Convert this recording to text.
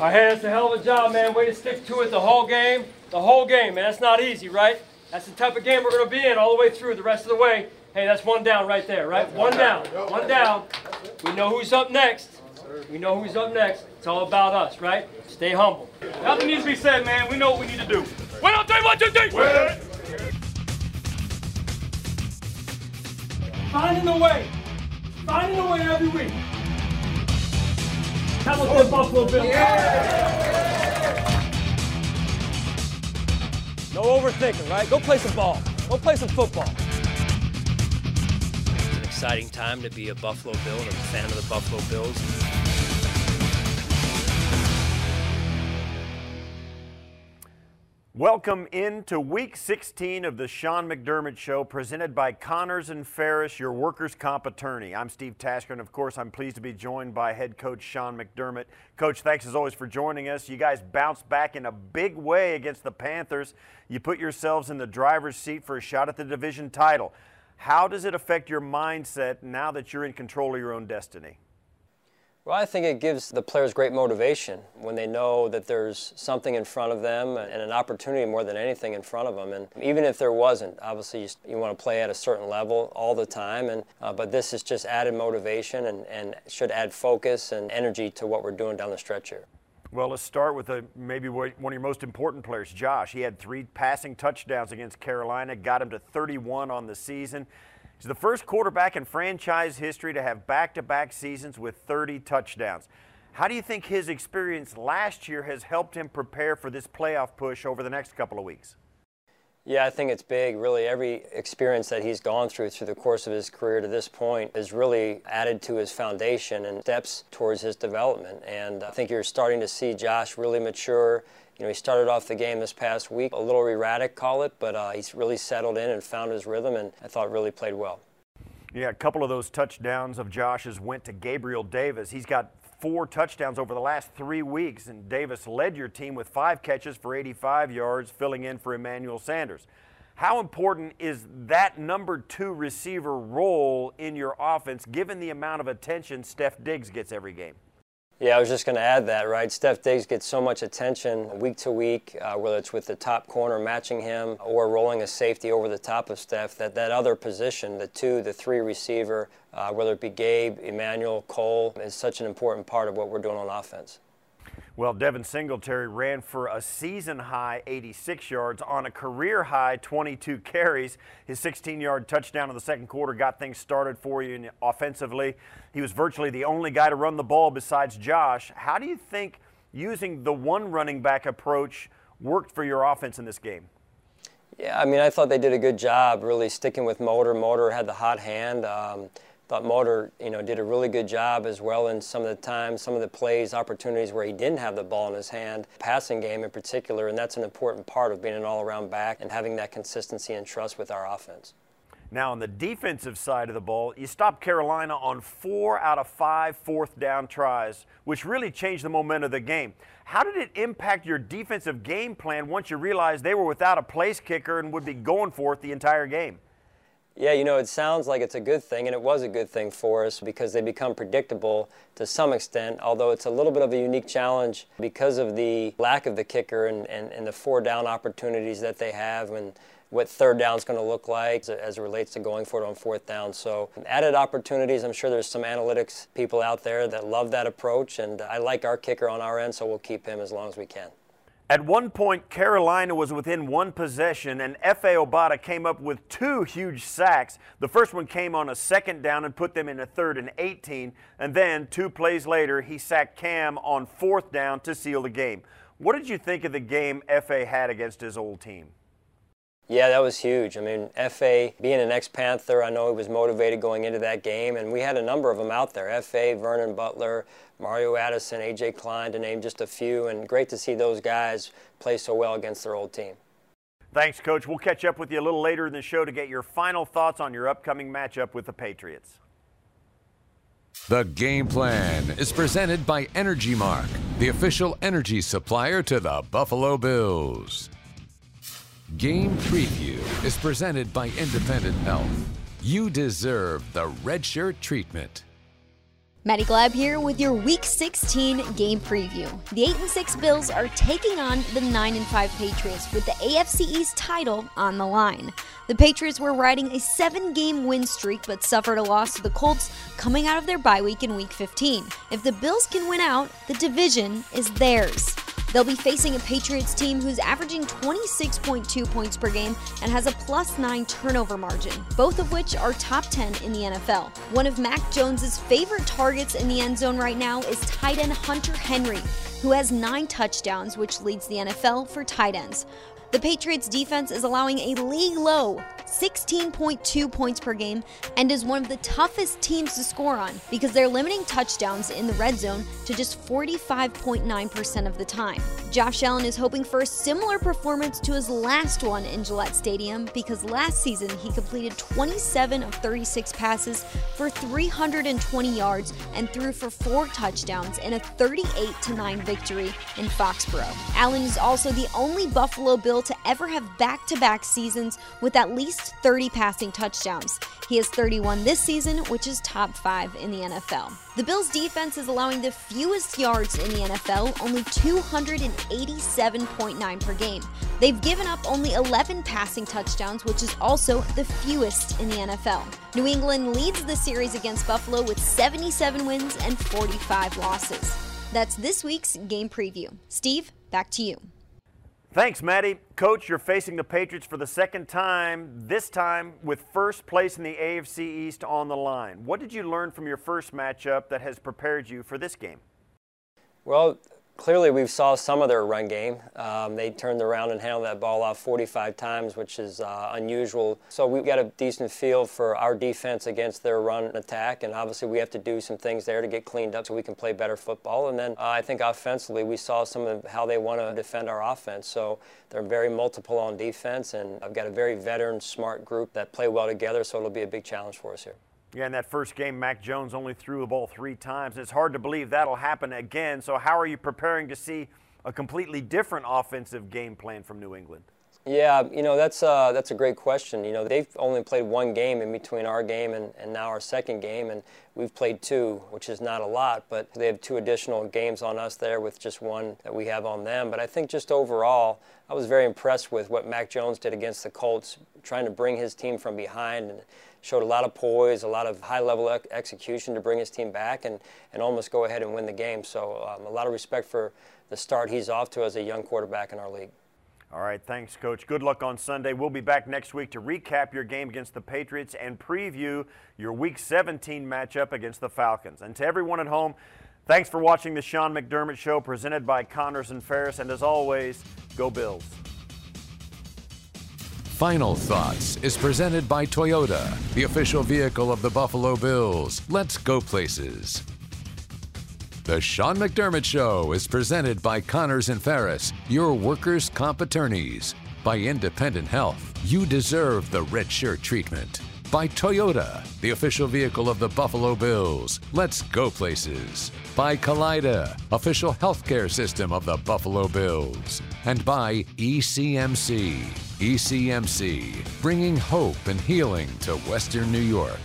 All right, hey, that's a hell of a job, man. Way to stick to it the whole game. The whole game, man. That's not easy, right? That's the type of game we're going to be in all the way through the rest of the way. Hey, that's one down right there, right? One down. One down. We know who's up next. We know who's up next. It's all about us, right? Stay humble. Nothing needs to be said, man. We know what we need to do. Win on three, one, two, three. Win. Finding a way. Finding a way every week. How about the Buffalo Bills? No overthinking, right? Go play some ball. Go play some football. It's an exciting time to be a Buffalo Bill and I'm a fan of the Buffalo Bills. Welcome into week 16 of the Sean McDermott Show, presented by Connors and Ferris, your workers' comp attorney. I'm Steve Tasker, and of course, I'm pleased to be joined by head coach Sean McDermott. Coach, thanks as always for joining us. You guys bounced back in a big way against the Panthers. You put yourselves in the driver's seat for a shot at the division title. How does it affect your mindset now that you're in control of your own destiny? Well, I think it gives the players great motivation when they know that there's something in front of them and an opportunity more than anything in front of them. And even if there wasn't, obviously you, you want to play at a certain level all the time. And uh, but this is just added motivation and, and should add focus and energy to what we're doing down the stretch here. Well, let's start with a, maybe one of your most important players, Josh. He had three passing touchdowns against Carolina, got him to 31 on the season. He's the first quarterback in franchise history to have back to back seasons with 30 touchdowns. How do you think his experience last year has helped him prepare for this playoff push over the next couple of weeks? Yeah, I think it's big. Really, every experience that he's gone through through the course of his career to this point has really added to his foundation and steps towards his development. And I think you're starting to see Josh really mature you know, he started off the game this past week a little erratic, call it, but uh, he's really settled in and found his rhythm, and I thought really played well. Yeah, a couple of those touchdowns of Josh's went to Gabriel Davis. He's got four touchdowns over the last three weeks, and Davis led your team with five catches for 85 yards, filling in for Emmanuel Sanders. How important is that number two receiver role in your offense, given the amount of attention Stef Diggs gets every game? Yeah, I was just going to add that, right? Stef Diggs gets so much attention week to week, uh, whether it's with the top corner matching him or rolling a safety over the top of Stef, that that other position, the two, the three receiver, uh, whether it be Gabe, Emmanuel, Cole, is such an important part of what we're doing on offense. Well, Devin Singletary ran for a season high 86 yards on a career high 22 carries. His 16 yard touchdown in the second quarter got things started for you offensively. He was virtually the only guy to run the ball besides Josh. How do you think using the one running back approach worked for your offense in this game? Yeah, I mean, I thought they did a good job really sticking with Motor. Motor had the hot hand. Um, thought Motor, you know, did a really good job as well in some of the times, some of the plays, opportunities where he didn't have the ball in his hand, passing game in particular, and that's an important part of being an all-around back and having that consistency and trust with our offense. Now, on the defensive side of the ball, you stopped Carolina on four out of five fourth down tries, which really changed the momentum of the game. How did it impact your defensive game plan once you realized they were without a place kicker and would be going for it the entire game? Yeah, you know, it sounds like it's a good thing, and it was a good thing for us because they become predictable to some extent, although it's a little bit of a unique challenge because of the lack of the kicker and, and, and the four down opportunities that they have and what third down is going to look like as it relates to going for it on fourth down. So added opportunities. I'm sure there's some analytics people out there that love that approach, and I like our kicker on our end, so we'll keep him as long as we can. At one point, Carolina was within one possession, and Efe Obada came up with two huge sacks. The first one came on a second down and put them in a third and 18. And then, two plays later, he sacked Cam on fourth down to seal the game. What did you think of the game Efe had against his old team? Yeah, that was huge. I mean, Efe, being an ex-Panther, I know he was motivated going into that game, and we had a number of them out there. Efe, Vernon Butler, Mario Addison, A.J. Klein, to name just a few, and great to see those guys play so well against their old team. Thanks, Coach. We'll catch up with you a little later in the show to get your final thoughts on your upcoming matchup with the Patriots. The game plan is presented by Energy Mark, the official energy supplier to the Buffalo Bills. Game Preview is presented by Independent Health. You deserve the red shirt treatment. Maddy Glab here with your Week 16 game preview. The 8 and 6 Bills are taking on the 9 and 5 Patriots with the AFC East title on the line. The Patriots were riding a 7-game win streak but suffered a loss to the Colts coming out of their bye week in Week 15. If the Bills can win out, the division is theirs. They'll be facing a Patriots team who's averaging 26.2 points per game and has a plus 9 turnover margin, both of which are top 10 in the NFL. One of Mac Jones's favorite targets in the end zone right now is tight end Hunter Henry, who has 9 touchdowns, which leads the NFL for tight ends. The Patriots defense is allowing a league low 16.2 points per game and is one of the toughest teams to score on because they're limiting touchdowns in the red zone to just 45.9% of the time. Josh Allen is hoping for a similar performance to his last one in Gillette Stadium because last season he completed 27 of 36 passes for 320 yards and threw for four touchdowns in a 38 9 victory in Foxborough. Allen is also the only Buffalo Bill to ever have back to back seasons with at least 30 passing touchdowns. He has 31 this season, which is top 5 in the NFL. The Bills' defense is allowing the fewest yards in the NFL, only 287.9 per game. They've given up only 11 passing touchdowns, which is also the fewest in the NFL. New England leads the series against Buffalo with 77 wins and 45 losses. That's this week's game preview. Steve, back to you. Thanks, Maddy. Coach, you're facing the Patriots for the second time, this time with first place in the AFC East on the line. What did you learn from your first matchup that has prepared you for this game? Well, clearly we saw some of their run game. Um, they turned around and handled that ball off 45 times, which is uh, unusual. So we've got a decent feel for our defense against their run attack, and obviously we have to do some things there to get cleaned up so we can play better football. And then uh, I think offensively we saw some of how they want to defend our offense. So they're very multiple on defense, and I've got a very veteran, smart group that play well together, so it'll be a big challenge for us here. Yeah, in that first game, Mac Jones only threw the ball three times. It's hard to believe that'll happen again. So, how are you preparing to see a completely different offensive game plan from New England? Yeah, you know that's uh, that's a great question. You know they've only played one game in between our game and, and now our second game, and we've played two, which is not a lot, but they have two additional games on us there with just one that we have on them. But I think just overall, I was very impressed with what Mac Jones did against the Colts, trying to bring his team from behind and showed a lot of poise, a lot of high-level execution to bring his team back and, and almost go ahead and win the game. So um, a lot of respect for the start he's off to as a young quarterback in our league. All right, thanks, Coach. Good luck on Sunday. We'll be back next week to recap your game against the Patriots and preview your Week 17 matchup against the Falcons. And to everyone at home, thanks for watching the Sean McDermott Show presented by Connors and Ferris. And as always, go Bills. Final Thoughts is presented by Toyota, the official vehicle of the Buffalo Bills. Let's go places. The Sean McDermott Show is presented by Connors and Ferris, your workers' comp attorneys. By Independent Health, you deserve the red shirt treatment. By Toyota, the official vehicle of the Buffalo Bills. Let's go places. By Kaleida, official healthcare system of the Buffalo Bills. And by ECMC, ECMC, bringing hope and healing to Western New York.